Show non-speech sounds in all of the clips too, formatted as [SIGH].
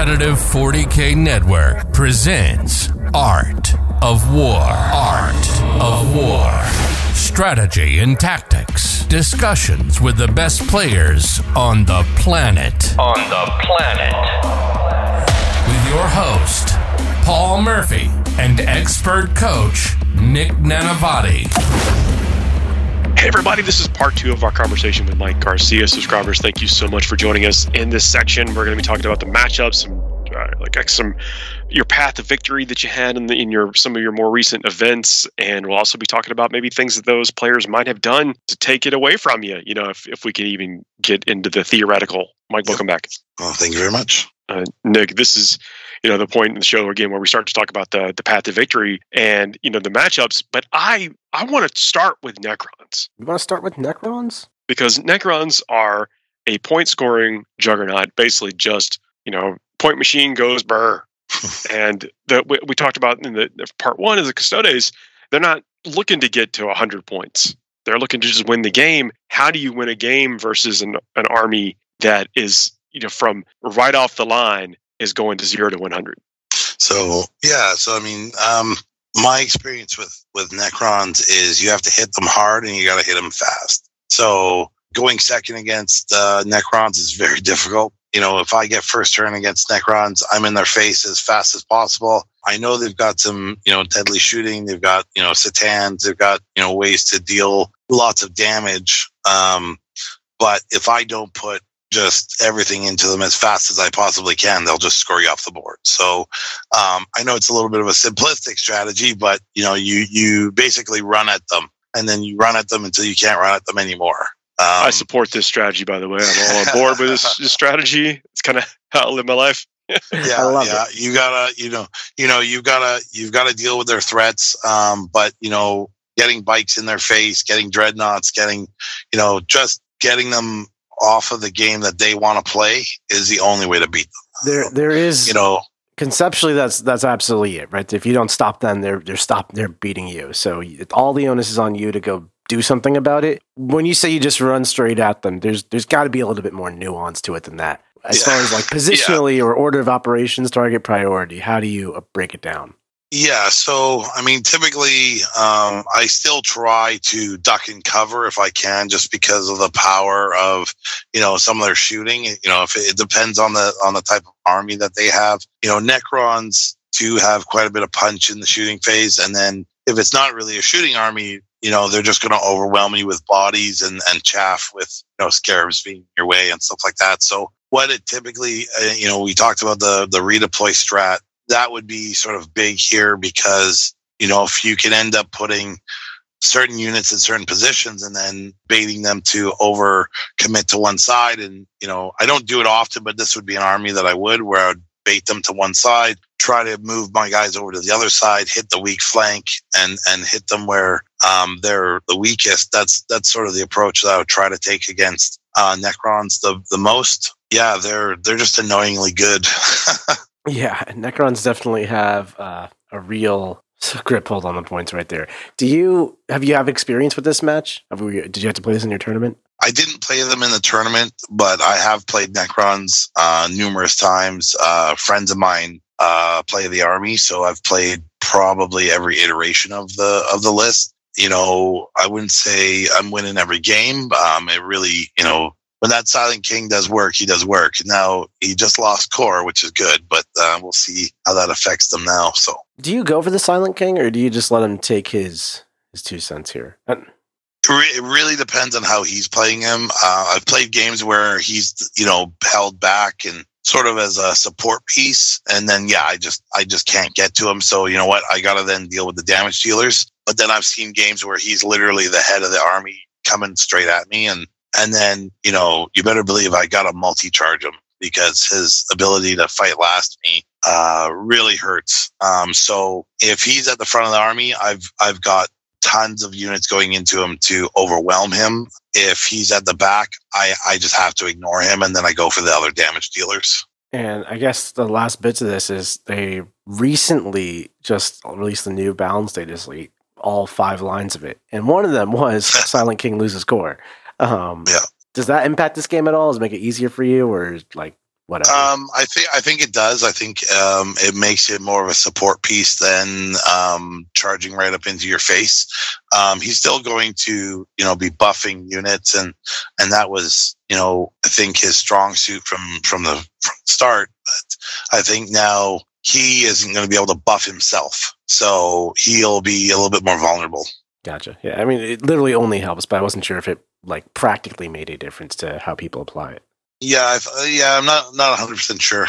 Competitive 40K Network presents Art of War. Art of War. Strategy and tactics. Discussions with the best players on the planet. On the planet. With your host, Paul Murphy, and expert coach, Nick Nanavati. Hey, everybody, this is part two of our conversation with Mike Garcia. Subscribers, thank you so much for joining us. In this section, we're going to be talking about the matchups, and uh, like some your path to victory that you had in, the, in your some of your more recent events, and we'll also be talking about maybe things that those players might have done to take it away from you. You know, if, if we can even get into the theoretical. Mike, welcome back. Well, thank you very much. Uh, Nick, this is you know the point in the show again where we start to talk about the the path to victory and you know the matchups. But I I want to start with Necrons. You want to start with Necrons because Necrons are a point scoring juggernaut. Basically, just you know point machine goes burr. [LAUGHS] and the we, we, talked about in the, the part one is the Custodes. They're not looking to get to hundred points. They're looking to just win the game. How do you win a game versus an, an army that is you know from right off the line is going to zero to 100 so yeah so i mean um my experience with with necrons is you have to hit them hard and you got to hit them fast. So going second against uh, necrons is very [LAUGHS] difficult. You know if i get first turn against necrons i'm in their face as fast as possible. I know they've got some you know deadly shooting. They've got you know C'tans. they've got you know ways to deal lots of damage. Um, but if i don't put just everything into them as fast as I possibly can, they'll just score you off the board. So um, I know it's a little bit of a simplistic strategy, but you know, you you basically run at them, and then you run at them until you can't run at them anymore. Um, I support this strategy, by the way. I'm all on board with this, [LAUGHS] this strategy. It's kind of how I live my life. yeah, yeah. It. You gotta, you know, you know, you've gotta, you've gotta deal with their threats. Um, but you know, getting bikes in their face, getting dreadnoughts, getting, you know, just getting them off of the game that they want to play is the only way to beat them. There, there is, you know, conceptually that's that's absolutely it, right? If you don't stop them, they're they're stop they're beating you. So all the onus is on you to go do something about it. When you say you just run straight at them, there's there's got to be a little bit more nuance to it than that. As yeah. far as like [LAUGHS] positionally yeah. or order of operations, target priority, how do you uh, break it down? Yeah, so I mean, typically, um, I still try to duck and cover if I can, just because of the power of you know some of their shooting. You know, if it, it depends on the on the type of army that they have. You know, Necrons do have quite a bit of punch in the shooting phase, and then if it's not really a shooting army, you know, they're just going to overwhelm you with bodies and and chaff with you know scarabs being your way and stuff like that. So what it typically, uh, you know, we talked about the the redeploy strat that would be sort of big here because, you know, if you can end up putting certain units in certain positions and then baiting them to over commit to one side. And, you know, I don't do it often, but this would be an army that I would where I would bait them to one side, try to move my guys over to the other side, hit the weak flank and, and hit them where um, they're the weakest. That's, that's sort of the approach that I would try to take against uh, Necrons the, the most. Yeah, they're, they're just annoyingly good. [LAUGHS] Yeah, Necrons definitely have uh, a real [LAUGHS] grip hold on the points right there. Do you have you have experience with this match? We, did you have to play this in your tournament? I didn't play them in the tournament, but I have played Necrons uh, numerous times. Uh, friends of mine uh, play the army, so I've played probably every iteration of the of the list. You know, I wouldn't say I'm winning every game. Um, it really, you know, when that Silent King does work, he does work. Now he just lost core, which is good, but uh, we'll see how that affects them now. So, do you go for the Silent King, or do you just let him take his his two cents here? It really depends on how he's playing him. Uh, I've played games where he's you know held back and sort of as a support piece, and then yeah, I just I just can't get to him. So you know what, I got to then deal with the damage dealers. But then I've seen games where he's literally the head of the army coming straight at me, and and then, you know, you better believe I got to multi charge him because his ability to fight last me uh, really hurts. Um, so if he's at the front of the army, I've I've got tons of units going into him to overwhelm him. If he's at the back, I, I just have to ignore him and then I go for the other damage dealers. And I guess the last bits of this is they recently just released the new balance data slate, all five lines of it. And one of them was [LAUGHS] Silent King loses core. Um, yeah. Does that impact this game at all? Does it make it easier for you, or like whatever. Um, I think I think it does. I think um, it makes it more of a support piece than um, charging right up into your face. Um, he's still going to you know be buffing units, and and that was you know I think his strong suit from from the, from start. But I think now he isn't going to be able to buff himself, so he'll be a little bit more vulnerable. Gotcha. Yeah, I mean, it literally only helps, but I wasn't sure if it like practically made a difference to how people apply it. Yeah, I've, yeah, I'm not not 100 percent sure.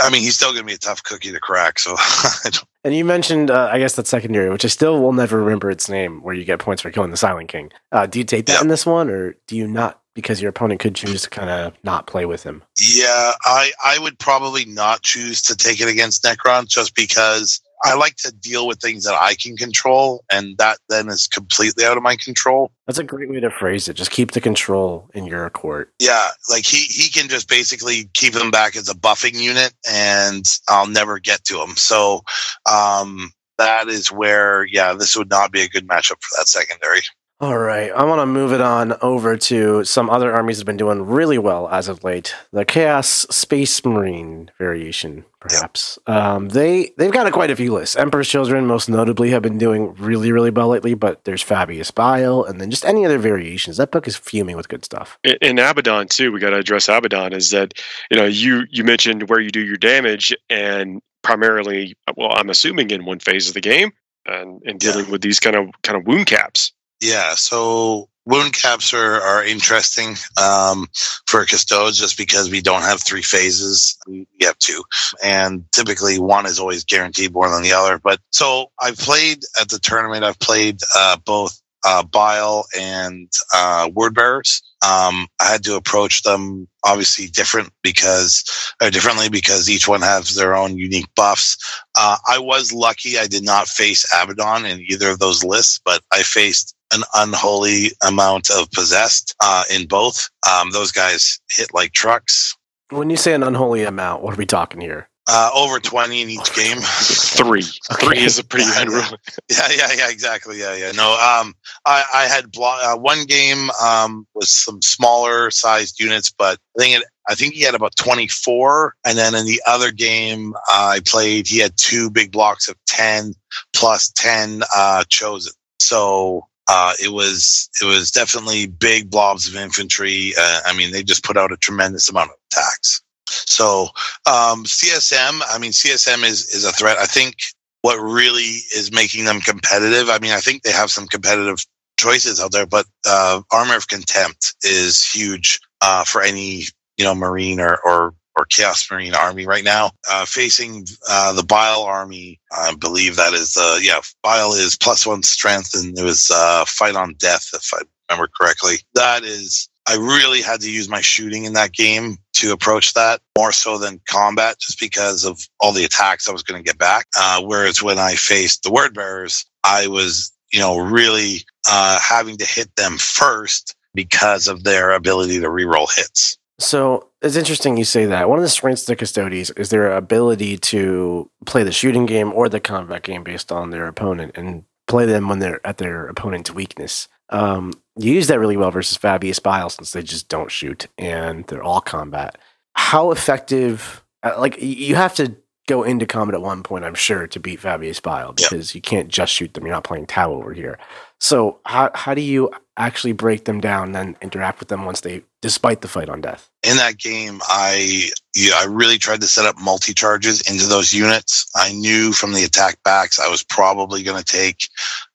I mean, he's still going to be a tough cookie to crack. So, [LAUGHS] I don't- And you mentioned, uh, I guess that secondary, which I still will never remember its name, where you get points for killing the Silent King. Uh, do you take that Yeah. in this one, or do you not? Because your opponent could choose to kind of not play with him. yeah, I I would probably not choose to take it against Necron just because I like to deal with things that I can control, and that then is completely out of my control. That's a great way to phrase it. Just keep the control in your court. Yeah, like he he can just basically keep them back as a buffing unit, and I'll never get to him. So, um, that is where yeah, this would not be a good matchup for that secondary. All right, I want to move it on over to some other armies that have been doing really well as of late. The Chaos Space Marine variation, perhaps. Um, they they've got a, quite a few lists. Emperor's Children, most notably, have been doing really really well lately. But there's Fabius Bile, and then just any other variations. That book is fuming with good stuff. in, in Abaddon too, we got to address Abaddon. Is that you know you you mentioned where you do your damage and primarily, well, I'm assuming in one phase of the game and and dealing with these kind of kind of wound caps. Yeah, so wound caps are, are interesting um, for custodes just because we don't have three phases. We have two. And typically one is always guaranteed more than the other. But so I've played at the tournament, I've played uh, both uh, Bile and uh, Word Bearers. Um, I had to approach them obviously different because, or differently because each one has their own unique buffs. Uh, I was lucky I did not face Abaddon in either of those lists, but I faced an unholy amount of possessed uh, in both. Um, those guys hit like trucks. When you say an unholy amount, what are we talking here? Uh, over 20 in each game. Three, three is a pretty [LAUGHS] Yeah. unruly. yeah, yeah, yeah, exactly. Yeah, yeah. No, um, I, I had blo- uh, one game um, was some smaller sized units, but I think it, I think he had about 24. And then in the other game uh, I played, he had two big blocks of 10 plus 10 uh, chosen. So uh, it was it was definitely big blobs of infantry. Uh, I mean, they just put out a tremendous amount of attacks. So um, CSM, I mean, CSM is is a threat. I think what really is making them competitive. I mean, I think they have some competitive choices out there, but uh, Armor of Contempt is huge uh, for any you know Marine or or or Chaos Marine army right now. Uh, facing uh, the Bile army, I believe that is uh, yeah, Bile is plus one strength, and it was uh, fight on death if I remember correctly. That is. I really had to use my shooting in that game to approach that more so than combat, just because of all the attacks I was going to get back. Uh, whereas when I faced the word bearers, I was, you know, really uh, having to hit them first because of their ability to reroll hits. So it's interesting you say that. One of the strengths of the Custodes is their ability to play the shooting game or the combat game based on their opponent and play them when they're at their opponent's weakness. Um, you use that really well versus Fabius Bile since they just don't shoot and they're all combat. How effective? uh, Like you have to go into combat at one point, I'm sure, to beat Fabius Bile because you can't just shoot them. You're not playing Tau over here. So how how do you actually break them down and then interact with them once they, despite the fight on death? in that game, I yeah, I really tried to set up multi charges into those units. I knew from the attack backs I was probably going to take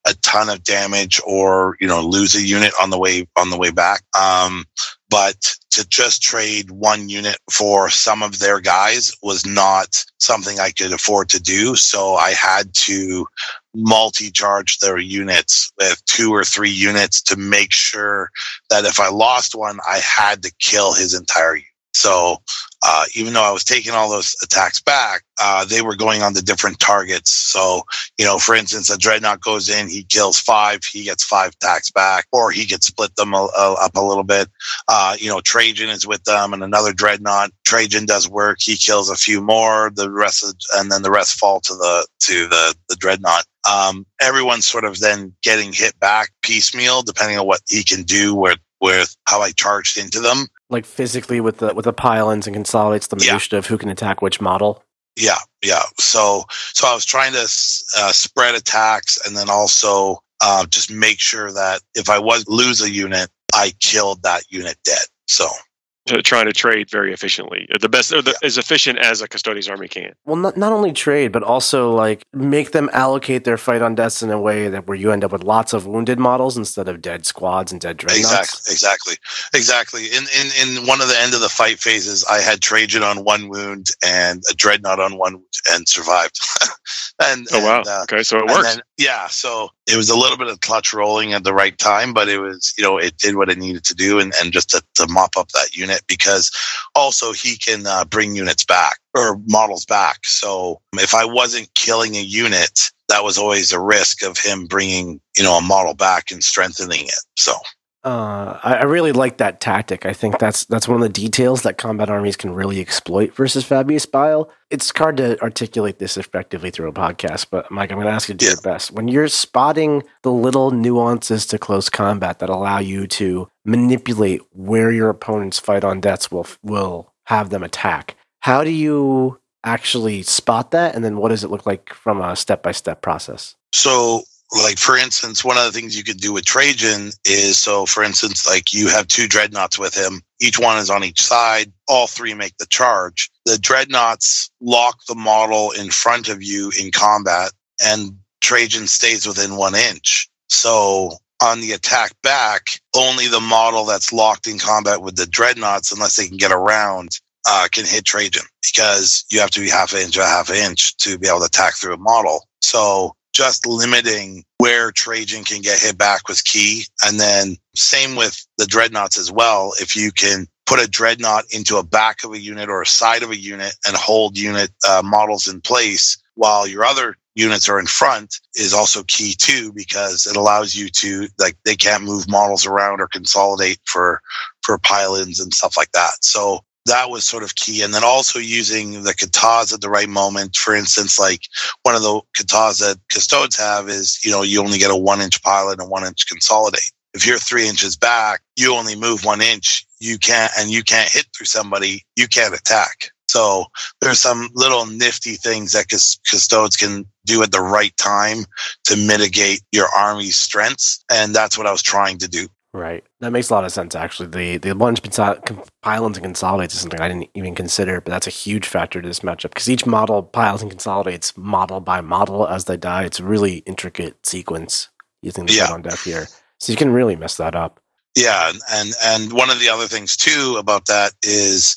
a ton of damage or you know lose a unit on the way on the way back. Um, but to just trade one unit for some of their guys was not something I could afford to do. So I had to multi-charge their units with two or three units to make sure that if I lost one, I had to kill his entire unit. So uh, even though I was taking all those attacks back, uh, they were going on to different targets. So, you know, for instance, a dreadnought goes in, he kills five, he gets five attacks back, or he could split them a, a, up a little bit. Uh, you know, Trajann is with them, and another dreadnought. Trajann does work, he kills a few more. The rest, of, and then the rest fall to the to the the dreadnought. Um, everyone's sort of then getting hit back piecemeal, depending on what he can do. Where with how I charged into them. Like physically with the with the pile-ins and consolidates the Yeah. of who can attack which model. Yeah, yeah. So, so I was trying to uh, spread attacks and then also uh, just make sure that if I was lose a unit, I killed that unit dead. So, Trying to trade very efficiently, the best, or the, as efficient as a custodian's army can. Well, not, not only trade, but also like make them allocate their fight on deaths in a way that where you end up with lots of wounded models instead of dead squads and dead dreadnoughts. exactly, exactly, exactly. In, in in one of the end of the fight phases, I had Trajann on one wound and a dreadnought on one wound and survived. [LAUGHS] and Oh wow! and, uh, okay, so it worked. then- yeah, so it was a little bit of clutch rolling at the right time, but it was, you know, it did what it needed to do and, and just to, to mop up that unit because also he can uh, bring units back or models back. So if I wasn't killing a unit, that was always a risk of him bringing, you know, a model back and strengthening it. So, Uh, I, I really like that tactic. I think that's that's one of the details that combat armies can really exploit versus Fabius Bile. It's hard to articulate this effectively through a podcast, but Mike, I'm going to ask you to do Yeah. your best. When you're spotting the little nuances to close combat that allow you to manipulate where your opponent's fight on deaths will will have them attack, how do you actually spot that? And then what does it look like from a step by step process? so like for instance, one of the things you could do with Trajann is so for instance, like you have two dreadnoughts with him, each one is on each side, all three make the charge. The dreadnoughts lock the model in front of you in combat, and Trajann stays within one inch. So on the attack back, only the model that's locked in combat with the dreadnoughts, unless they can get around, uh, can hit Trajan because you have to be half an inch a half an inch to be able to attack through a model. So just limiting where Trajann can get hit back was key. And then same with the dreadnoughts as well. If you can put a dreadnought into a back of a unit or a side of a unit and hold unit uh, models in place while your other units are in front is also key too because it allows you to like they can't move models around or consolidate for for pile-ins and stuff like that so that was sort of key. And then also using the katas at the right moment. For instance like one of the katas that custodes have is you know you only get a one inch pilot and one inch consolidate. If you're three inches back you only move one inch. You can't and you can't hit through somebody you can't attack. So there's some little nifty things that cus- custodes can do at the right time to mitigate your army's strengths. And that's what i was trying to do Right. That makes a lot of sense, actually. The the bunch conso- com- pile-ins and consolidates is something I didn't even consider, but that's a huge factor to this matchup because each model piles and consolidates model by model as they die. It's a really intricate sequence using the Yeah. yeah. on death here, so you can really mess that up. Yeah, and, and and one of the other things too about that is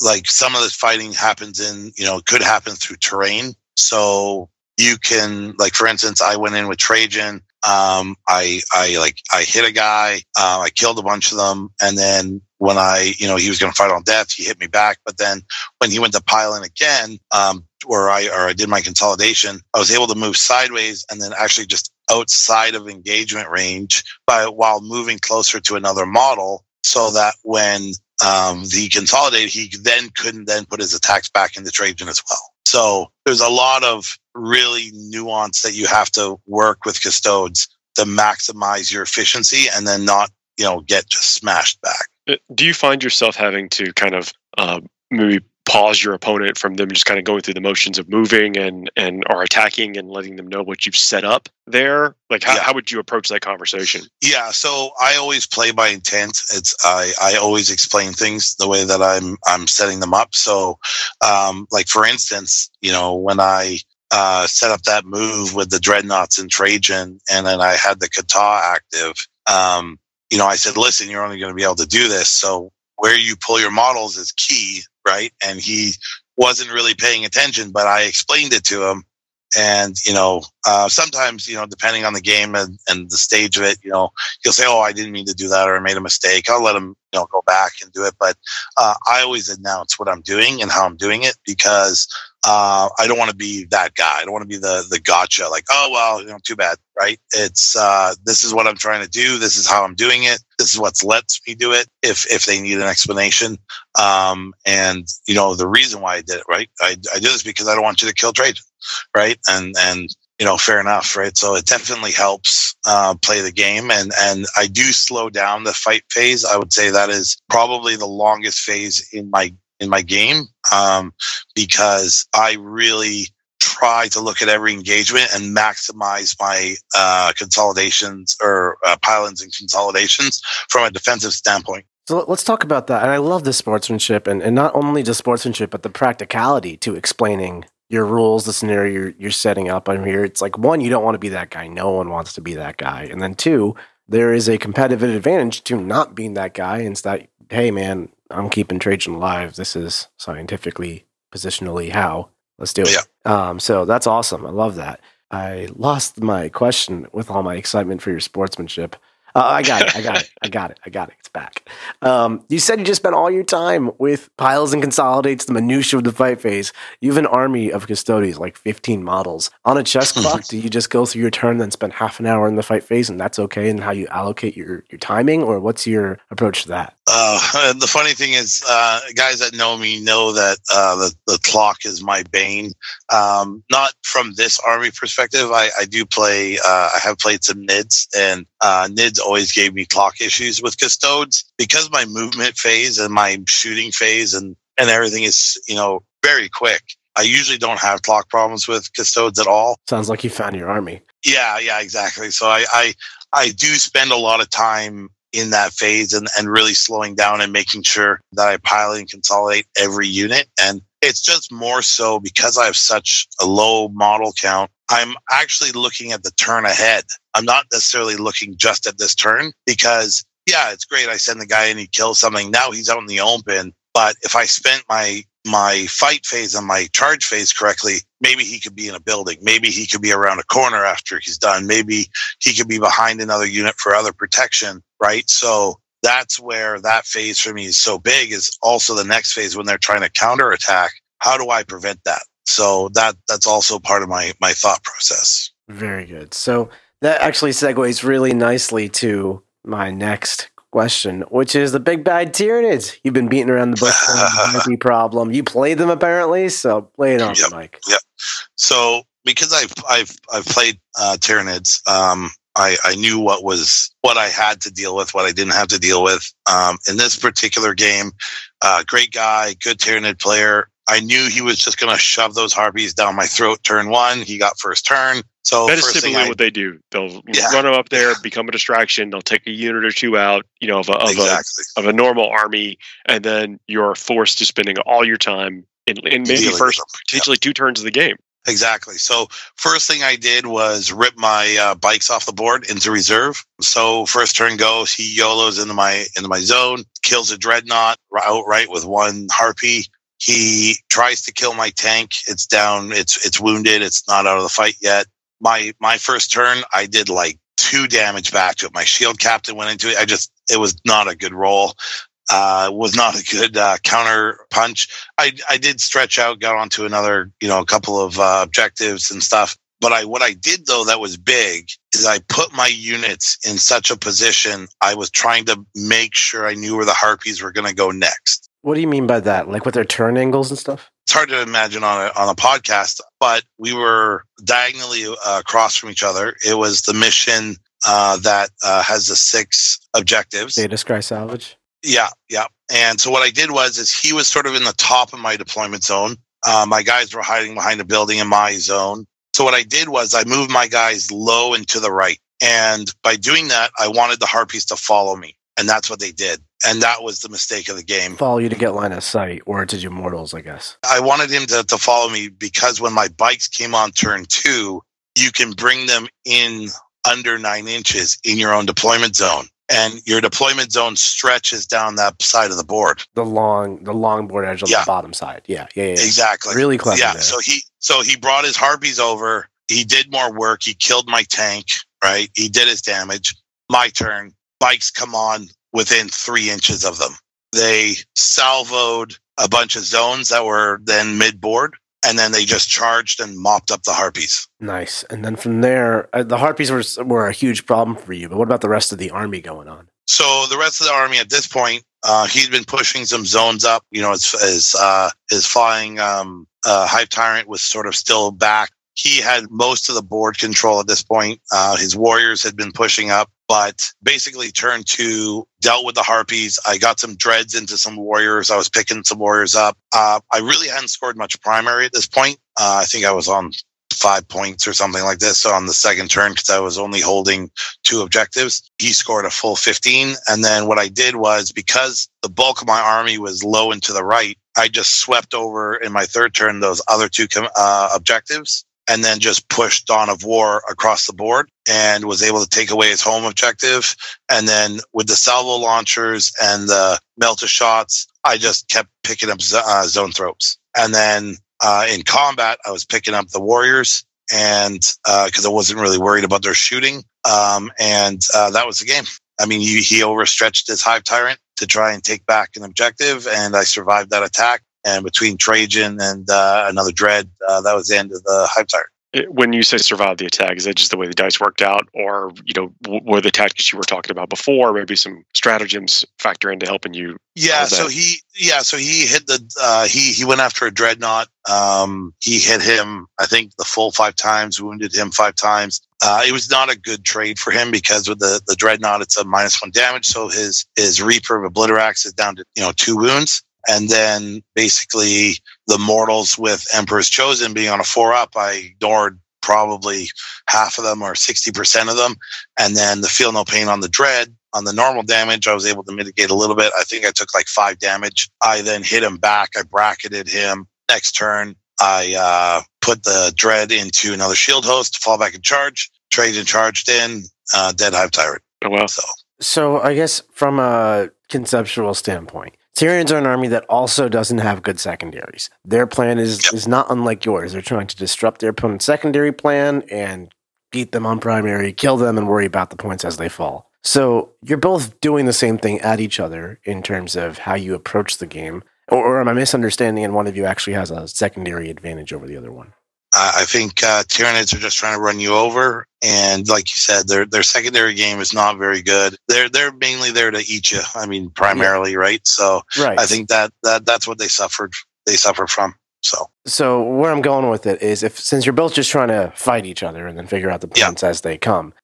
like some of this fighting happens in you know could happen through terrain. So you can like for instance, I went in with Trajann. Um, I I like I hit a guy. Uh, I killed a bunch of them, and then when I you know he was going to fight on death, he hit me back. But then when he went to pile in again, um, where I or I did my consolidation, I was able to move sideways and then actually just outside of engagement range by while moving closer to another model so that when um, the consolidated, he then couldn't then put his attacks back into Trajann as well. So there's a lot of really nuance that you have to work with custodes to maximize your efficiency and then not, you know, get just smashed back. Uh, Do you find yourself having to kind of uh, maybe pause your opponent from them just kind of going through the motions of moving and and or attacking and letting them know what you've set up there? Like how, Yeah. how would you approach that conversation? Yeah, so I always play by intent. It's I I always explain things the way that I'm I'm setting them up. So, um, like for instance, you know, when I uh, set up that move with the dreadnoughts and Trajann, and then I had the kata active. Um, you know, I said, listen, you're only going to be able to do this. So where you pull your models is key, right? And he wasn't really paying attention, but I explained it to him. And, you know, uh, sometimes, you know, depending on the game and, and the stage of it, you know, he'll say, Oh, I didn't mean to do that or I made a mistake. I'll let him, you know, go back and do it. But, uh, I always announce what I'm doing and how I'm doing it because, uh, I don't want to be that guy. I don't want to be the, the gotcha, like, oh, well, you know, too bad, right? It's, uh, this is what I'm trying to do. This is how I'm doing it. This is what lets me do it if, if they need an explanation. Um, and, you know, the reason why I did it, right? I, I did this because I don't want you to kill trade, right? And, and, you know, fair enough, right? So it definitely helps uh, play the game, and and I do slow down the fight phase. I would say that is probably the longest phase in my in my game um, because I really try to look at every engagement and maximize my uh, consolidations or uh, pile-ins and consolidations from a defensive standpoint. So let's talk about that. And I love the sportsmanship and, and not only the sportsmanship, but the practicality to explaining your rules, the scenario you're, you're setting up on here. It's like one, you don't want to be that guy. No one wants to be that guy. And then two, there is a competitive advantage to not being that guy. And it's that, hey man, I'm keeping Trajann alive. This is scientifically, positionally how. Let's do it. Yeah. Um, so that's awesome. I love that. I lost my question with all my excitement for your sportsmanship. Uh, I got it. I got it. I got it. I got it. It's back. Um, you said you just spent all your time with piles and consolidates, the minutia of the fight phase. You have an army of custodians, like 15 models. On a chess clock, do you just go through your turn, then spend half an hour in the fight phase, and that's okay? And how you allocate your, your timing, or what's your approach to that? Uh, the funny thing is, uh, guys that know me know that uh, the, the clock is my bane. Um, not from this army perspective. I, I do play, uh, I have played some NIDS, and uh, NIDS always gave me clock issues with custodes because my movement phase and my shooting phase and and everything is you know very quick. I usually don't have clock problems with custodes at all. Sounds like you found your army. Yeah, yeah, exactly. So I I, I do spend a lot of time in that phase and, and really slowing down and making sure that I pilot and consolidate every unit. And it's just more so because I have such a low model count I'm actually looking at the turn ahead. I'm not necessarily looking just at this turn because, yeah, it's great. I send the guy and he kills something. Now he's out in the open. But if I spent my my fight phase and my charge phase correctly, maybe he could be in a building. Maybe he could be around a corner after he's done. Maybe he could be behind another unit for other protection, right? So that's where that phase for me is so big is also the next phase when they're trying to counterattack. How do I prevent that? So that that's also part of my my thought process. Very good. So that actually segues really nicely to my next question, which is the big bad Tyranids. You've been beating around the bush the [LAUGHS] problem. You played them apparently, so play it on, yep. Mike. Yeah. So because I've I've I've played uh, Tyranids, um, I, I knew what was what I had to deal with, what I didn't have to deal with. Um, in this particular game, uh, great guy, good Tyranid player. I knew he was just going to shove those harpies down my throat. Turn one, he got first turn. So that is typically I, what they do. They'll yeah, run them up there, yeah. become a distraction. They'll take a unit or two out, you know, of a of, exactly. a, of a normal army, and then you're forced to spending all your time in, in maybe first potentially two turns of the game. Exactly. So first thing I did was rip my uh, bikes off the board into reserve. So first turn goes, he YOLOs into my into my zone, kills a dreadnought outright with one harpy. He tries to kill my tank. It's down. It's it's wounded. It's not out of the fight yet. My my first turn, I did like two damage back to it. My shield captain went into it. I just it was not a good roll. Uh, was not a good uh, counter punch. I I did stretch out, got onto another you know a couple of uh, objectives and stuff. But I what I did though that was big is I put my units in such a position. I was trying to make sure I knew where the harpies were going to go next. What do you mean by that? Like with their turn angles and stuff? It's hard to imagine on a, on a podcast, but we were diagonally uh, across from each other. It was the mission uh, that uh, has the six objectives. Data Scry Salvage? Yeah, yeah. And so what I did was is he was sort of in the top of my deployment zone. Uh, my guys were hiding behind a building in my zone. So what I did was I moved my guys low and to the right. And by doing that, I wanted the harpies to follow me. And that's what they did and that was the mistake of the game. Follow you to get line of sight, or to do mortals, I guess. I wanted him to, to follow me because when my bikes came on turn two, you can bring them in under nine inches in your own deployment zone. And your deployment zone stretches down that side of the board. The long, the long board edge on yeah. the bottom side. Yeah, yeah, yeah. Exactly. Really clever. Yeah. There. So he, so he brought his harpies over. He did more work. He killed my tank. Right. He did his damage. My turn. Bikes come on within three inches of them. They salvoed a bunch of Zoans that were then mid board, and then they just charged and mopped up the harpies. Nice. And then from there, uh, the harpies were were a huge problem for you. But what about the rest of the army going on? So the rest of the army at this point, uh, he's been pushing some Zoans up. You know, as as uh, his flying um, uh, Hive Tyrant was sort of still back he had most of the board control at this point. Uh, his warriors had been pushing up, but basically turned to dealt with the harpies. I got some dreads into some warriors. I was picking some warriors up. Uh, I really hadn't scored much primary at this point. Uh, I think I was on five points or something like this on the second turn because I was only holding two objectives. He scored a full 15. And then what I did was because the bulk of my army was low and to the right, I just swept over in my third turn those other two uh, objectives and then just pushed Dawn of War across the board and was able to take away his home objective. And then with the salvo launchers and the melta shots, I just kept picking up uh, Zoanthropes. And then uh, in combat, I was picking up the warriors and because uh, I wasn't really worried about their shooting. Um, and uh, that was the game. I mean, he, he overstretched his hive tyrant to try and take back an objective, and I survived that attack. And between Trajann and uh, another dread, uh, that was the end of the hive tyrant when you say survive the attack, is that just the way the dice worked out, or you know, were the tactics you were talking about before, maybe some stratagems factor into helping you? Yeah, so he, yeah, so he hit the, uh, he he went after a dreadnought. Um, he hit him, I think, the full five times, wounded him five times. Uh, it was not a good trade for him because with the the dreadnought, it's a minus one damage, so his his Reaper of Obliterax is down to you know two wounds. And then basically the mortals with Emperor's Chosen being on a four up, I ignored probably half of them or 60% of them. And then the Feel No Pain on the Dread, on the normal damage, I was able to mitigate a little bit. I think I took like five damage. I then hit him back. I bracketed him. Next turn, I uh, put the Dread into another shield host to fall back and charge. trade and charged in, uh, Dead Hive Tyrant. Oh, well. So. so I guess from a conceptual standpoint, Tyranids are an army that also doesn't have good secondaries. Their plan is is not unlike yours. They're trying to disrupt their opponent's secondary plan and beat them on primary, kill them, and worry about the points as they fall. So you're both doing the same thing at each other in terms of how you approach the game. Or, or am I misunderstanding and one of you actually has a secondary advantage over the other one? I think uh, Tyranids are just trying to run you over, and like you said, their their secondary game is not very good. They're they're mainly there to eat you. I mean, primarily, yeah. right? So right. I think that that that's what they suffered. They suffered from. So so where I'm going with it is, if since you're both just trying to fight each other and then figure out the points yeah. as they come,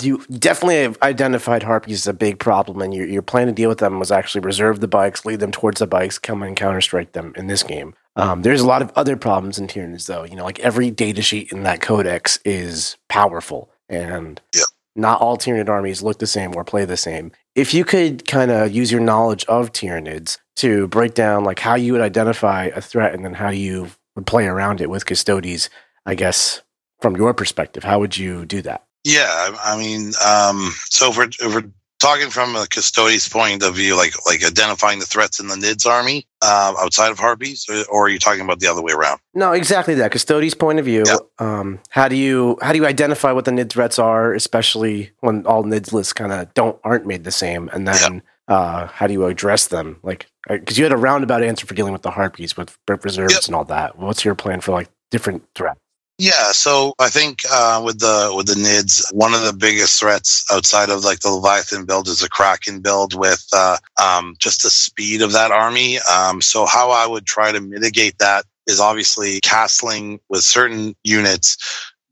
you definitely have identified harpies as a big problem, and your your plan to deal with them was actually reserve the bikes, lead them towards the bikes, come and counter strike them in this game. Um, there's a lot of other problems in Tyranids, though. You know, like every data sheet in that codex is powerful, and yeah. not all Tyranid armies look the same or play the same. If you could kind of use your knowledge of Tyranids to break down like how you would identify a threat and then how you would play around it with Custodes, I guess from your perspective, how would you do that? Yeah, I mean, um, so if we're, if we're talking from a Custodes point of view, like like identifying the threats in the NIDS army uh, outside of Harpies, or, or, are you talking about the other way around? No, exactly that. Custodes point of view. Yep. Um, how do you how do you identify what the NID threats are, especially when all NIDS lists kind of don't aren't made the same, and then yep. uh, how do you address them? Like, because uh, you had a roundabout answer for dealing with the Harpies with reserves yep. and all that. What's your plan for like different threats? Yeah, so I think uh, with the with the NIDS, one of the biggest threats outside of like the Leviathan build is a Kraken build with uh, um, just the speed of that army. Um, so how I would try to mitigate that is obviously castling with certain units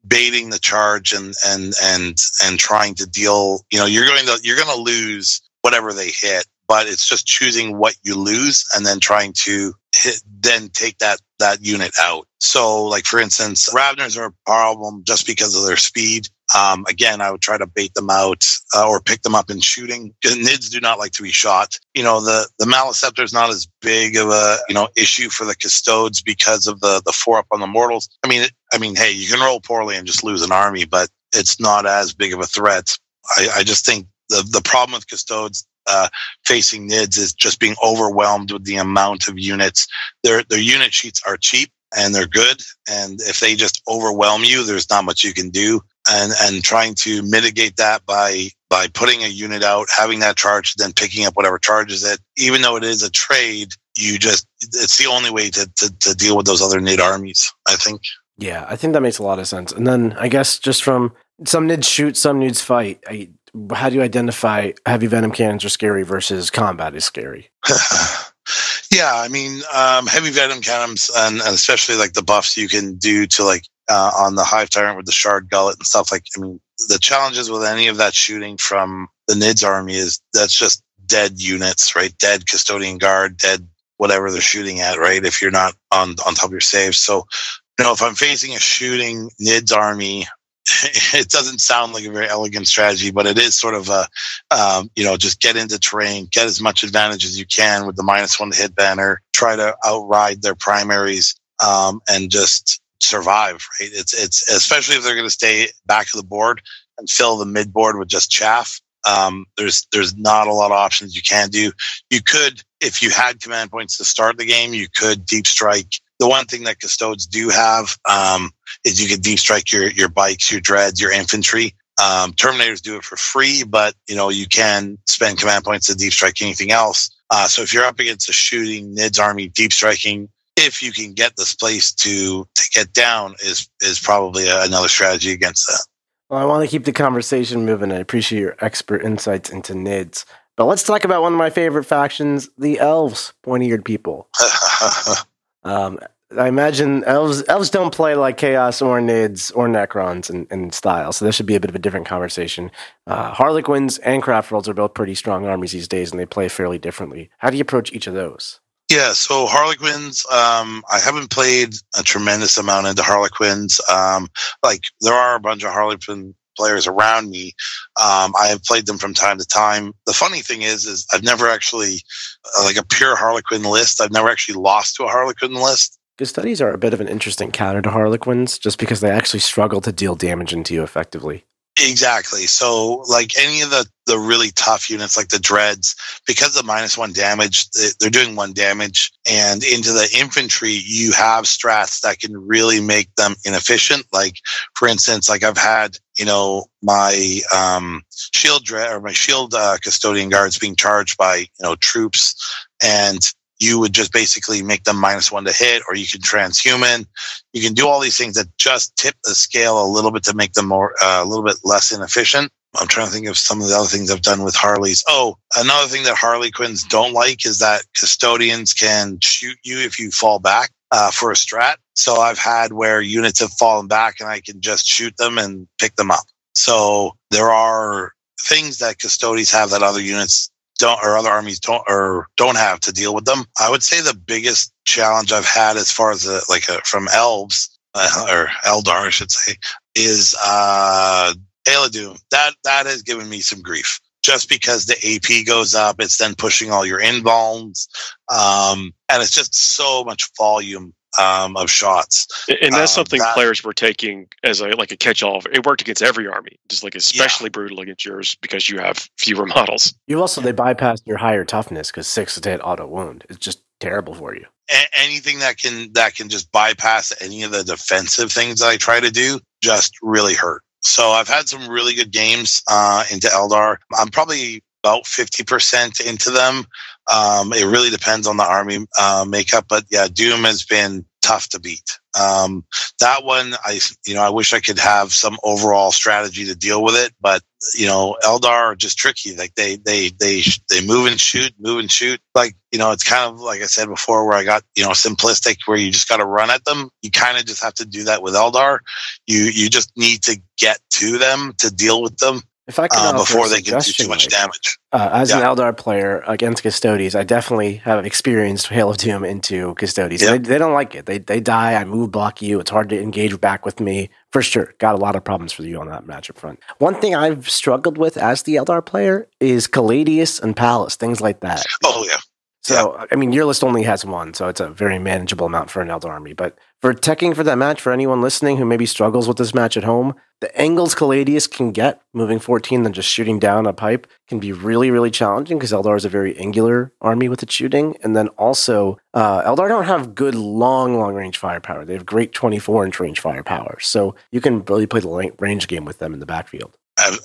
baiting the charge and and and and trying to deal you know you're going to you're going to lose whatever they hit but it's just choosing what you lose and then trying to hit, then take that that unit out. So, like for instance, Raveners are a problem just because of their speed. Um, again, I would try to bait them out uh, or pick them up in shooting. Nids do not like to be shot. You know, the the Maleceptor is not as big of a you know issue for the Custodes because of the the four up on the mortals. I mean, I mean, hey, you can roll poorly and just lose an army, but it's not as big of a threat. I, I just think the the problem with Custodes uh, facing NIDS is just being overwhelmed with the amount of units. Their their unit sheets are cheap and they're good, and if they just overwhelm you, there's not much you can do. And and trying to mitigate that by by putting a unit out, having that charge, then picking up whatever charges it. Even though it is a trade, you just it's the only way to to, to deal with those other NID armies. I think. Yeah, I think that makes a lot of sense. And then I guess just from some NIDs shoot, some NIDs fight. I, how do you identify heavy venom cannons are scary versus combat is scary? [LAUGHS] Yeah, I mean, um, heavy venom cannons, and, and, especially like the buffs you can do to like uh, on the hive tyrant with the shard gullet and stuff. Like, I mean, the challenges with any of that shooting from the Nids army is that's just dead units, right? Dead custodian guard, dead whatever they're shooting at, right? If you're not on on top of your saves, so you know, if I'm facing a shooting Nids army [LAUGHS] it doesn't sound like a very elegant strategy, but it is sort of a, um, you know, just get into terrain, get as much advantage as you can with the minus one hit banner, try to outride their primaries, um, and just survive. Right? It's it's especially if they're going to stay back of the board and fill the mid board with just chaff. Um, there's there's not a lot of options you can do. You could, if you had command points to start the game, you could deep strike the one thing that custodes do have um, is you can deep strike your your bikes, your dreads, your infantry. Um, Terminators do it for free, but you know you can spend command points to deep strike anything else. Uh, so if you're up against a shooting Nids army, deep striking, if you can get this place to to get down, is is probably a, another strategy against that. Well, I want to keep the conversation moving. I appreciate your expert insights into Nids. But let's talk about one of my favorite factions, the elves, pointy eared people. [LAUGHS] Um, I imagine elves elves don't play like chaos or nids or necrons in, in style, so this should be a bit of a different conversation. Uh, Harlequins and craft worlds are both pretty strong armies these days, and they play fairly differently. How do you approach each of those? Yeah, so Harlequins, um, I haven't played a tremendous amount into Harlequins. Um, like there are a bunch of Harlequin players around me. Um, I have played them from time to time. The funny thing is, is I've never actually uh, like a pure Harlequin list. I've never actually lost to a Harlequin list. Custodians are a bit of an interesting counter to Harlequins, just because they actually struggle to deal damage into you effectively. Exactly. So, like any of the the really tough units, like the dreads, because of minus one damage, they're doing one damage. And into the infantry, you have strats that can really make them inefficient. Like, for instance, like I've had, you know, my um, shield dread or my shield uh, custodian guards being charged by, you know, troops, and you would just basically make them minus one to hit, or you can transhuman. You can do all these things that just tip the scale a little bit to make them more, uh, a little bit less inefficient. I'm trying to think of some of the other things I've done with Harleys. Oh, another thing that Harlequins don't like is that custodians can shoot you if you fall back uh, for a strat. So I've had where units have fallen back and I can just shoot them and pick them up. So there are things that custodians have that other units don't or other armies don't or don't have to deal with them. I would say the biggest challenge I've had as far as a, like a, from elves uh, or Eldar, I should say, is uh, Hail of Doom. That that has given me some grief. Just because the AP goes up, it's then pushing all your invulns, um, and it's just so much volume um, of shots. And that's um, something that, players were taking as a like a catch-all. It worked against every army, just like especially yeah. brutal against yours because you have fewer [LAUGHS] models. You also they bypassed your higher toughness because six to hit auto wound. It's just terrible for you. A- anything that can that can just bypass any of the defensive things I try to do just really hurt. So I've had some really good games uh, into Eldar. I'm probably about 50% into them. Um, it really depends on the army uh, makeup, but yeah, Doom has been tough to beat. Um, that one, I you know, I wish I could have some overall strategy to deal with it, but you know, Eldar are just tricky. Like they they they they move and shoot, move and shoot. Like you know, it's kind of like I said before, where I got you know simplistic, where you just got to run at them. You kind of just have to do that with Eldar. You you just need to get to them to deal with them. If I could uh, before they can do too much damage. Uh, as yeah. an Eldar player against Custodes, I definitely have experienced Hail of Doom into Custodes. Yep. They, they, don't like it. They they die. I move block you. It's hard to engage back with me. For sure, got a lot of problems for you on that matchup front. One thing I've struggled with as the Eldar player is Caladius and Pallas, things like that. Oh yeah. So, yeah. I mean, your list only has one, so it's a very manageable amount for an Eldar army. But for teching for that match, for anyone listening who maybe struggles with this match at home, the angles Caladius can get moving 14 than just shooting down a pipe can be really, really challenging because Eldar is a very angular army with its shooting. And then also, uh, Eldar don't have good long, long range firepower. They have great 24 inch range firepower. So you can really play the range game with them in the backfield.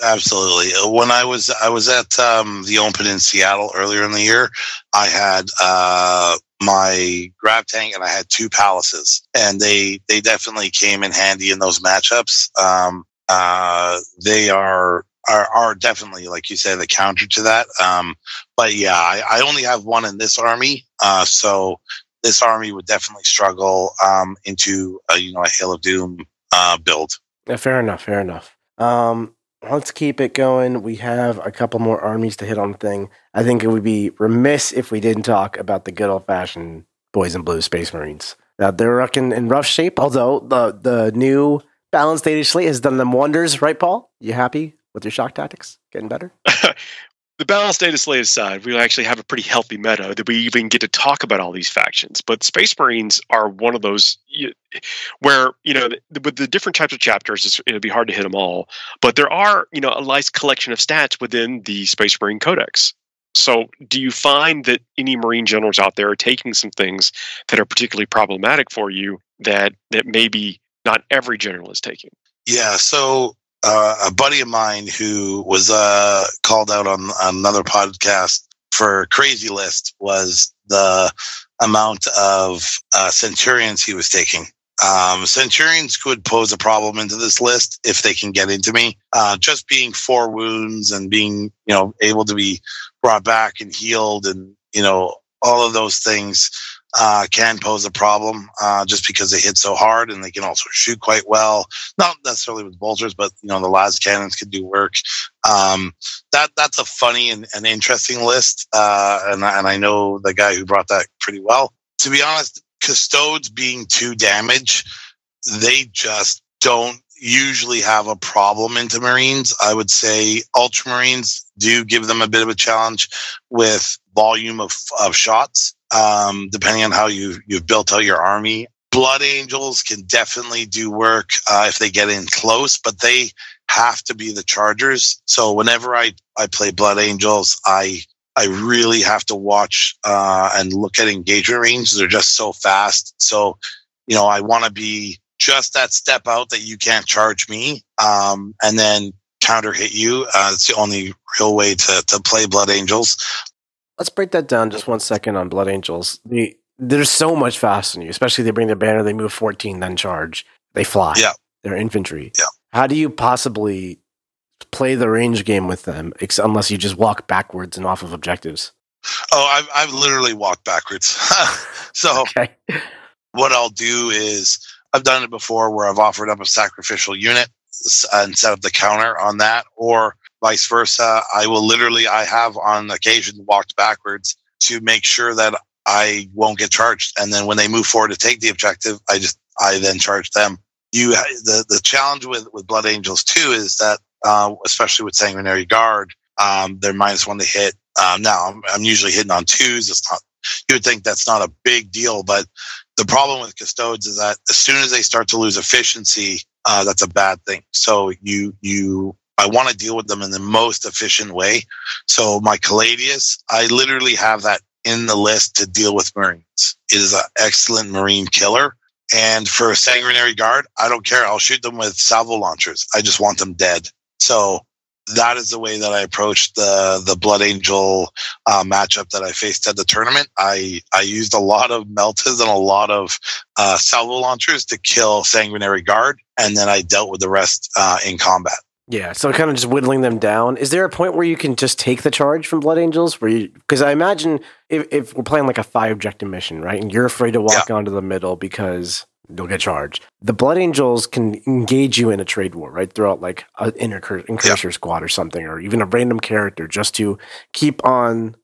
Absolutely. Uh, when I was I was at um, the Open in Seattle earlier in the year, I had uh, my grav tank and I had two Pallases, and they they definitely came in handy in those matchups. Um, uh, they are are, are definitely, like you say, the counter to that. Um, but yeah, I, I only have one in this army. Uh, so this army would definitely struggle um, into a, you know a Hail of Doom uh, build. Yeah, fair enough. Fair enough. Um, let's keep it going. We have a couple more armies to hit on the thing. I think it would be remiss if we didn't talk about the good old fashioned boys in blue Space Marines. Now they're in, in rough shape, although the the new balanced data slate has done them wonders, right, Paul? You happy with your shock tactics? Getting better? [LAUGHS] the balanced data slate aside, we actually have a pretty healthy meta that we even get to talk about all these factions. But Space Marines are one of those where you know with the different types of chapters, it'd be hard to hit them all. But there are you know a nice collection of stats within the Space Marine Codex. So, do you find that any Marine generals out there are taking some things that are particularly problematic for you that that maybe not every general is taking? Yeah. So uh, a buddy of mine who was uh, called out on, another podcast for crazy list was the amount of uh, centurions he was taking. Um, centurions could pose a problem into this list if they can get into me. Uh, just being four wounds and being, you know, able to be brought back and healed and, you know, all of those things uh, can pose a problem uh, just because they hit so hard and they can also shoot quite well. Not necessarily with bolters, but you know the las cannons can do work. Um, that that's a funny and, and interesting list, uh, and and I know the guy who brought that pretty well. To be honest, custodes being two damage, they just don't usually have a problem into Marines. I would say Ultramarines do give them a bit of a challenge with volume of, of shots um, depending on how you you've built out your army. Blood Angels can definitely do work uh, if they get in close, but they have to be the Chargers. So whenever I I play Blood Angels, I I really have to watch uh, and look at engagement range. They're just so fast. So you know I want to be just that step out that you can't charge me, um, and then counter hit you. Uh, it's the only real way to to play Blood Angels. Let's break that down just one second on Blood Angels. The, there's so much faster than you, especially they bring their banner, they move 14, then charge. They fly. Yeah. They're infantry. Yeah. How do you possibly play the range game with them unless you just walk backwards and off of objectives? Oh, I've, I've literally walked backwards. [LAUGHS] so okay. what I'll do is I've done it before where I've offered up a sacrificial unit and set up the counter on that, or vice versa. I will literally, I have on occasion walked backwards to make sure that I won't get charged. And then when they move forward to take the objective, I just, I then charge them. You, the, the challenge with, with Blood Angels too is that, uh, especially with Sanguinary Guard, um, they're minus one to hit. Um, now I'm, I'm usually hitting on twos. It's not, you would think that's not a big deal, but the problem with custodes is that as soon as they start to lose efficiency, uh, that's a bad thing. So you you I want to deal with them in the most efficient way. So my Caladius, I literally have that in the list to deal with Marines. It is an excellent Marine killer. And for a sanguinary guard, I don't care. I'll shoot them with salvo launchers. I just want them dead. So that is the way that I approached the the Blood Angel uh, matchup that I faced at the tournament. I I used a lot of meltas and a lot of uh, salvo launchers to kill Sanguinary Guard, and then I dealt with the rest uh, in combat. Yeah, so kind of just whittling them down. Is there a point where you can just take the charge from Blood Angels? Where you, because I imagine if, if we're playing like a five objective mission, right, and you're afraid to walk yeah. onto the middle because you'll get charged. The Blood Angels can engage you in a trade war, right, throughout like an incursion yeah. squad or something, or even a random character, just to keep on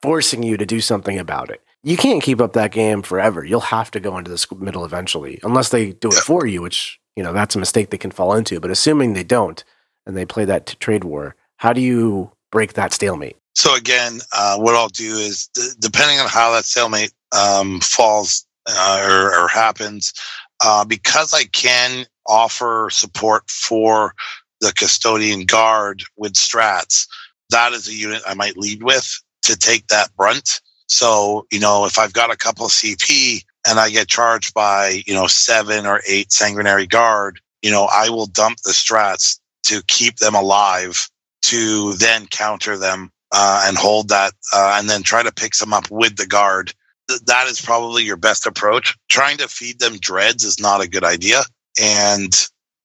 forcing you to do something about it. You can't keep up that game forever. You'll have to go into the middle eventually, unless they do it for you, which you know that's a mistake they can fall into. But assuming they don't and they play that t- trade war. How do you break that stalemate? So again, uh, what I'll do is, d- depending on how that stalemate um, falls uh, or, or, happens, uh, because I can offer support for the custodian guard with strats, that is a unit I might lead with to take that brunt. So, you know, if I've got a couple CP and I get charged by, you know, seven or eight sanguinary guard, you know, I will dump the strats to keep them alive to then counter them uh, and hold that uh, and then try to pick them up with the guard. Th- that is probably your best approach. Trying to feed them dreads is not a good idea. And,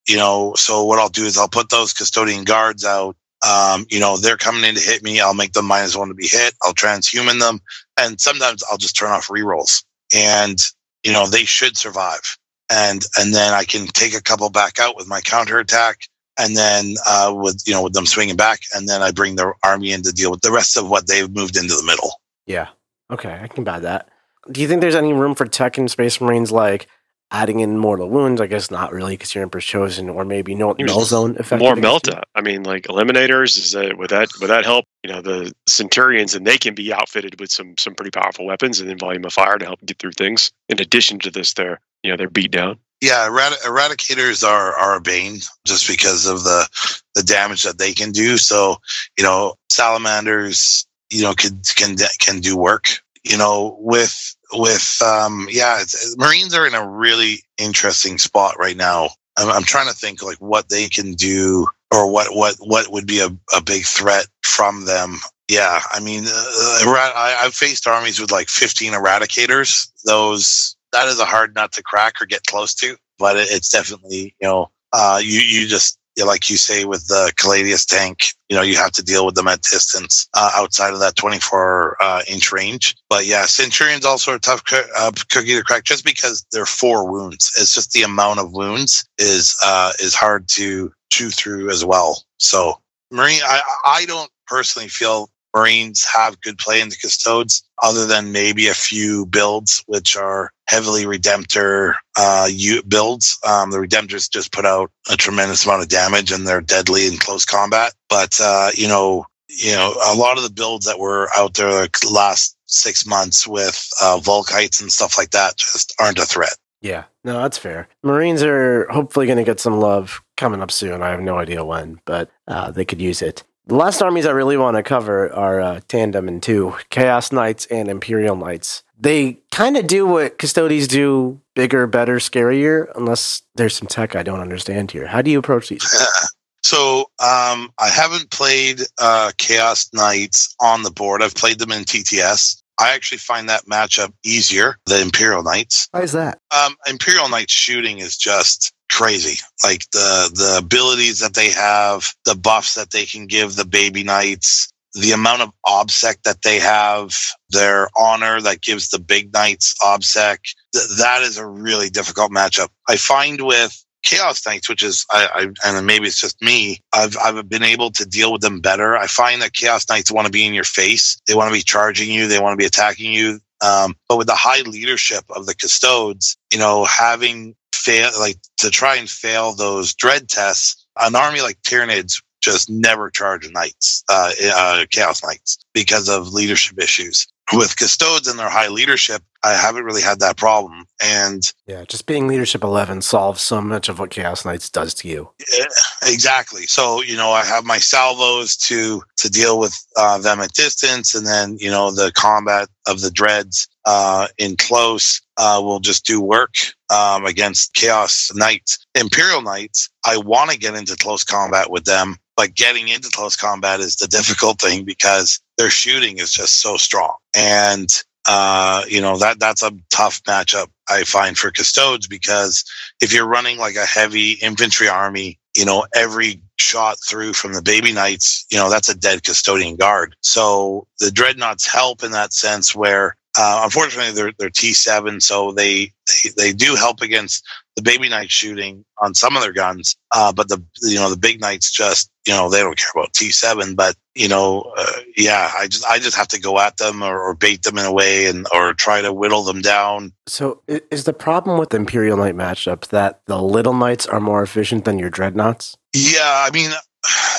you know, so what I'll do is I'll put those custodian guards out Um, you know, they're coming in to hit me. I'll make them minus one to be hit. I'll transhuman them. And sometimes I'll just turn off rerolls and, you know, they should survive. And, and then I can take a couple back out with my counterattack and then uh, with you know with them swinging back, and then I bring the army in to deal with the rest of what they've moved into the middle. Yeah. Okay, I can buy that. Do you think there's any room for tech in Space Marines like adding in mortal wounds? I guess not really because you're Emperor's Chosen, or maybe no null zone effect. More melta. I mean, like eliminators is that would that would that help? You know, the Centurions and they can be outfitted with some some pretty powerful weapons and then volume of fire to help get through things. In addition to this, they're you know they're beat down. Yeah, erad- eradicators are are a bane just because of the the damage that they can do. So you know, salamanders, you know, can can can do work. You know, with with um, yeah, Marines are in a really interesting spot right now. I'm, I'm trying to think like what they can do or what what what would be a, a big threat from them. Yeah, I mean, uh, I, I've faced armies with like 15 eradicators. Those that is a hard nut to crack or get close to. But it, it's definitely you know uh, you you just like you say with the Caladius tank, you know you have to deal with them at distance uh, outside of that 24 uh, inch range. But yeah, Centurion's also a tough uh, cookie to crack just because they're four wounds. It's just the amount of wounds is uh, is hard to chew through as well. So Marine, I I don't personally feel Marines have good play in the custodes, other than maybe a few builds which are heavily Redemptor uh, builds. Um, the Redemptors just put out a tremendous amount of damage and they're deadly in close combat. But uh, you know, you know, a lot of the builds that were out there like last six months with uh, Volkites and stuff like that just aren't a threat. Yeah, no, that's fair. Marines are hopefully going to get some love coming up soon. I have no idea when, but uh, they could use it. The last armies I really want to cover are uh, Tandem and two Chaos Knights and Imperial Knights. They kind of do what Custodes do bigger, better, scarier, unless there's some tech I don't understand here. How do you approach these? [LAUGHS] so um, I haven't played uh, Chaos Knights on the board. I've played them in TTS. I actually find that matchup easier than Imperial Knights. Why is that? Um, Imperial Knights shooting is just crazy. Like the the abilities that they have, the buffs that they can give the baby knights, the amount of obsec that they have, their honor that gives the big knights obsec. Th- that is a really difficult matchup. I find with Chaos Knights, which is, I, I, and maybe it's just me, I've, I've been able to deal with them better. I find that Chaos Knights want to be in your face. They want to be charging you. They want to be attacking you. Um, but with the high leadership of the custodes, you know, having fail, like to try and fail those dread tests, an army like Tyranids just never charge knights, uh, uh, chaos knights because of leadership issues. With custodes and their high leadership, I haven't really had that problem. And yeah, just being leadership 11 solves so much of what Chaos Knights does to you. Yeah, exactly. So, you know, I have my salvos to, to deal with uh, them at distance and then, you know, the combat of the dreads uh, in close uh, will just do work um, against Chaos Knights. Imperial Knights, I want to get into close combat with them, but getting into close combat is the difficult thing because their shooting is just so strong. And uh, you know that that's a tough matchup I find for custodes because if you're running like a heavy infantry army, you know every shot through from the baby knights, you know that's a dead custodian guard. So the dreadnoughts help in that sense where uh, unfortunately, they're they're T seven, so they, they, they do help against the baby knight shooting on some of their guns. Uh, but the you know the big knights just you know they don't care about T seven. But you know, uh, yeah, I just I just have to go at them or, or, bait them in a way and or try to whittle them down. So is the problem with Imperial Knight matchups that the little knights are more efficient than your dreadnoughts? Yeah, I mean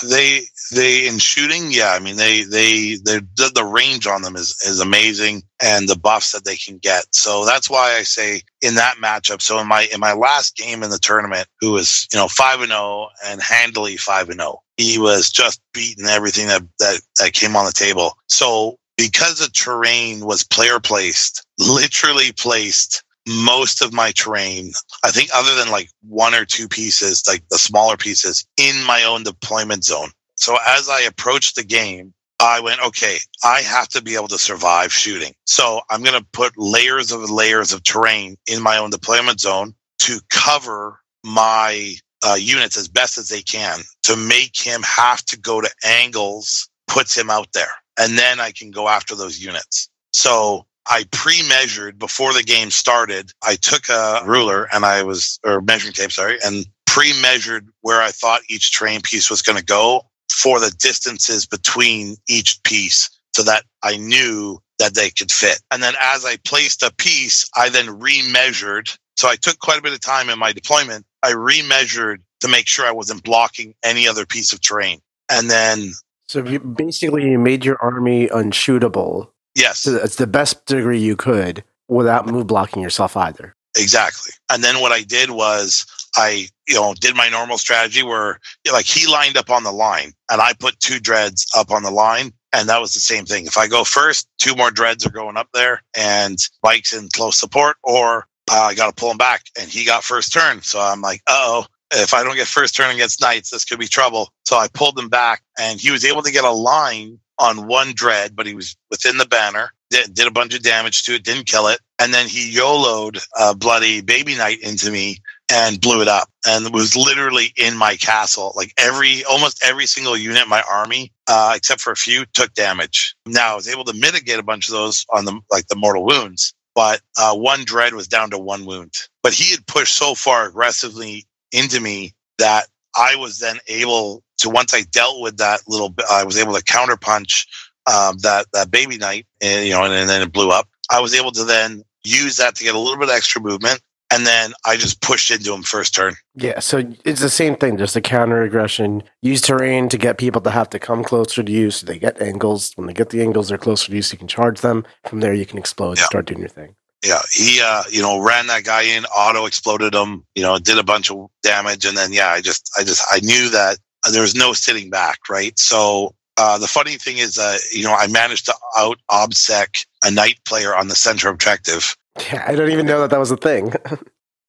they they in shooting, yeah. I mean, they they they the range on them is is amazing, and the buffs that they can get. So that's why I say in that matchup. So in my in my last game in the tournament, who was you know five and zero oh and handily five and zero, oh, he was just beating everything that that that came on the table. So because the terrain was player placed, literally placed most of my terrain, I think other than like one or two pieces, like the smaller pieces in my own deployment zone. So as I approached the game, I went, okay, I have to be able to survive shooting. So I'm going to put layers of layers of terrain in my own deployment zone to cover my uh, units as best as they can to make him have to go to angles puts him out there. And then I can go after those units. So I pre-measured before the game started. I took a ruler and I was, or measuring tape, sorry, and pre-measured where I thought each terrain piece was going to go for the distances between each piece so that I knew that they could fit. And then as I placed a piece, I then remeasured. So I took quite a bit of time in my deployment. I remeasured to make sure I wasn't blocking any other piece of terrain. And then. So you basically you made your army unshootable. Yes. It's the best degree you could without move blocking yourself either. Exactly. And then what I did was I, you know, did my normal strategy where you know, like he lined up on the line and I put two dreads up on the line. And that was the same thing. If I go first, two more dreads are going up there and bikes in close support, or uh, I got to pull him back. And he got first turn. So I'm like, oh, if I don't get first turn against knights, this could be trouble. So I pulled him back and he was able to get a line on one dread, but he was within the banner, did, did a bunch of damage to it, didn't kill it. And then he YOLO'd a bloody baby knight into me and blew it up and was literally in my castle. Like every, almost every single unit in my army, uh, except for a few, took damage. Now I was able to mitigate a bunch of those on the, like the mortal wounds, but uh, one dread was down to one wound. But he had pushed so far aggressively into me that I was then able to, once I dealt with that little, bit, I was able to counterpunch um, that, that baby knight and, you know, and, and then it blew up. I was able to then use that to get a little bit of extra movement and then I just pushed into him first turn. Yeah, so it's the same thing, just a counter aggression. Use terrain to get people to have to come closer to you so they get angles. When they get the angles, they're closer to you so you can charge them. From there, you can explode Yeah. and start doing your thing. Yeah, he uh, you know, ran that guy in, auto exploded him, you know, did a bunch of damage, and then yeah, I just, I just, I knew that there was no sitting back, right? So uh, the funny thing is, uh, you know, I managed to out obsec a knight player on the center objective. Yeah, [LAUGHS] I don't even know that that was a thing. [LAUGHS]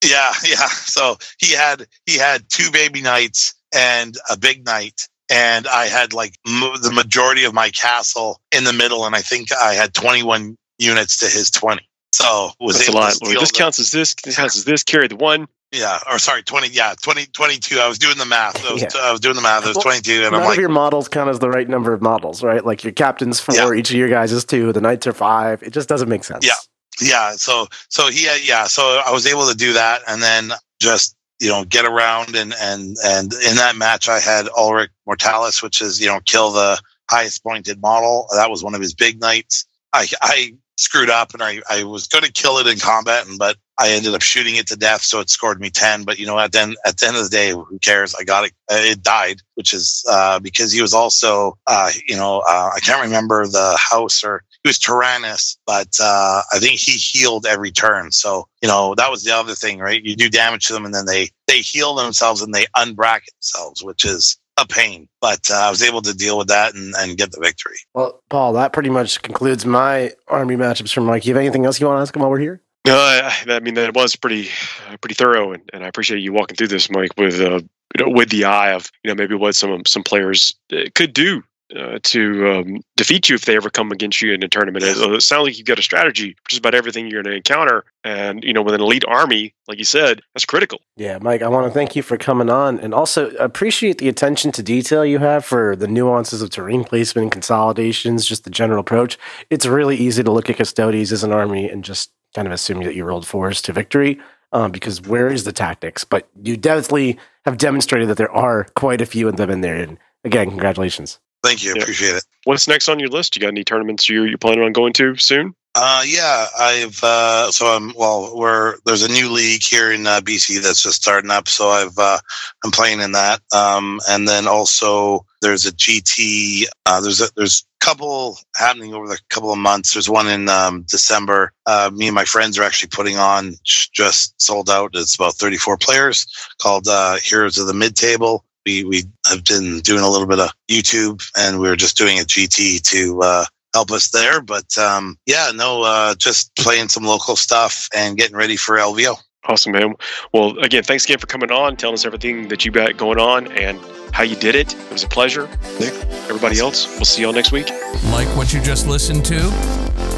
Yeah, [LAUGHS] yeah. So he had he had two baby knights and a big knight, and I had like m- the majority of my castle in the middle, and I think I had twenty one units to his twenty. So was That's a lot. This the- counts as this. This counts as this. Carry the one. Yeah, or sorry, twenty. Yeah, 20, 22. I was doing the math. I was, Yeah. I was doing the math. It was Well, twenty two, and None I'm like, of your models count as the right number of models, right? Like your captain's four, Yeah. each of your guys is two, the knights are five. It just doesn't make sense. Yeah. yeah. So so he had, yeah. So I was able to do that, and then just you know get around and and and in that match I had Ulrich Mortalis, which is you know kill the highest pointed model. That was one of his big knights. I I screwed up and I, I was going to kill it in combat, and but I ended up shooting it to death, so it scored me ten. But you know, at then at the end of the day, who cares? I got it. Uh, It died, which is uh, because he was also, uh, you know, uh, I can't remember the house or he was Taranis, but uh, I think he healed every turn. So you know, that was the other thing, right? You do damage to them, and then they they heal themselves and they unbracket themselves, which is a pain. But uh, I was able to deal with that and, and get the victory. Well, Paul, that pretty much concludes my army matchups for Mike. You have anything else you want to ask him while we're here? No, I, I mean that was pretty, uh, pretty thorough, and, and I appreciate you walking through this, Mike, with uh, you know, with the eye of you know maybe what some some players uh, could do uh, to um, defeat you if they ever come against you in a tournament. It, it sounds like you've got a strategy just about everything you're going to encounter, and you know, with an elite army, like you said, that's critical. Yeah, Mike, I want to thank you for coming on and also appreciate the attention to detail you have for the nuances of terrain placement and consolidations, just the general approach. It's really easy to look at Custodes as an army and just kind of assume that you rolled fours to victory um, because where is the tactics? But you definitely have demonstrated that there are quite a few of them in there. And again, congratulations. Thank you, Yeah. appreciate it. What's next on your list? You got any tournaments you're, you're planning on going to soon? Uh, yeah, I've uh, so I'm well. We're there's a new league here in uh, BC that's just starting up, so I've uh, I'm playing in that. Um, and then also there's a GT. Uh, there's a there's a couple happening over the couple of months. There's one in um, December. Uh, me and my friends are actually putting on just sold out. It's about 34 players called uh, Heroes of the Mid Table. We we have been doing a little bit of YouTube, and we are just doing a GT to. Uh, help us there. But um, yeah, no, uh, just playing some local stuff and getting ready for LVO. Awesome, man. Well, again, thanks again for coming on, telling us everything that you got going on and how you did it. It was a pleasure. Nick, everybody else, we'll see y'all next week. Like what you just listened to?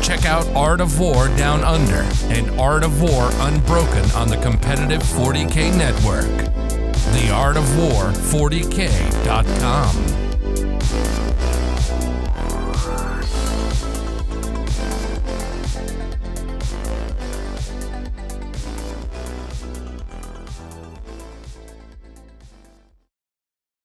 Check out Art of War Down Under and Art of War Unbroken on the competitive 40K network theartofwar40k.com.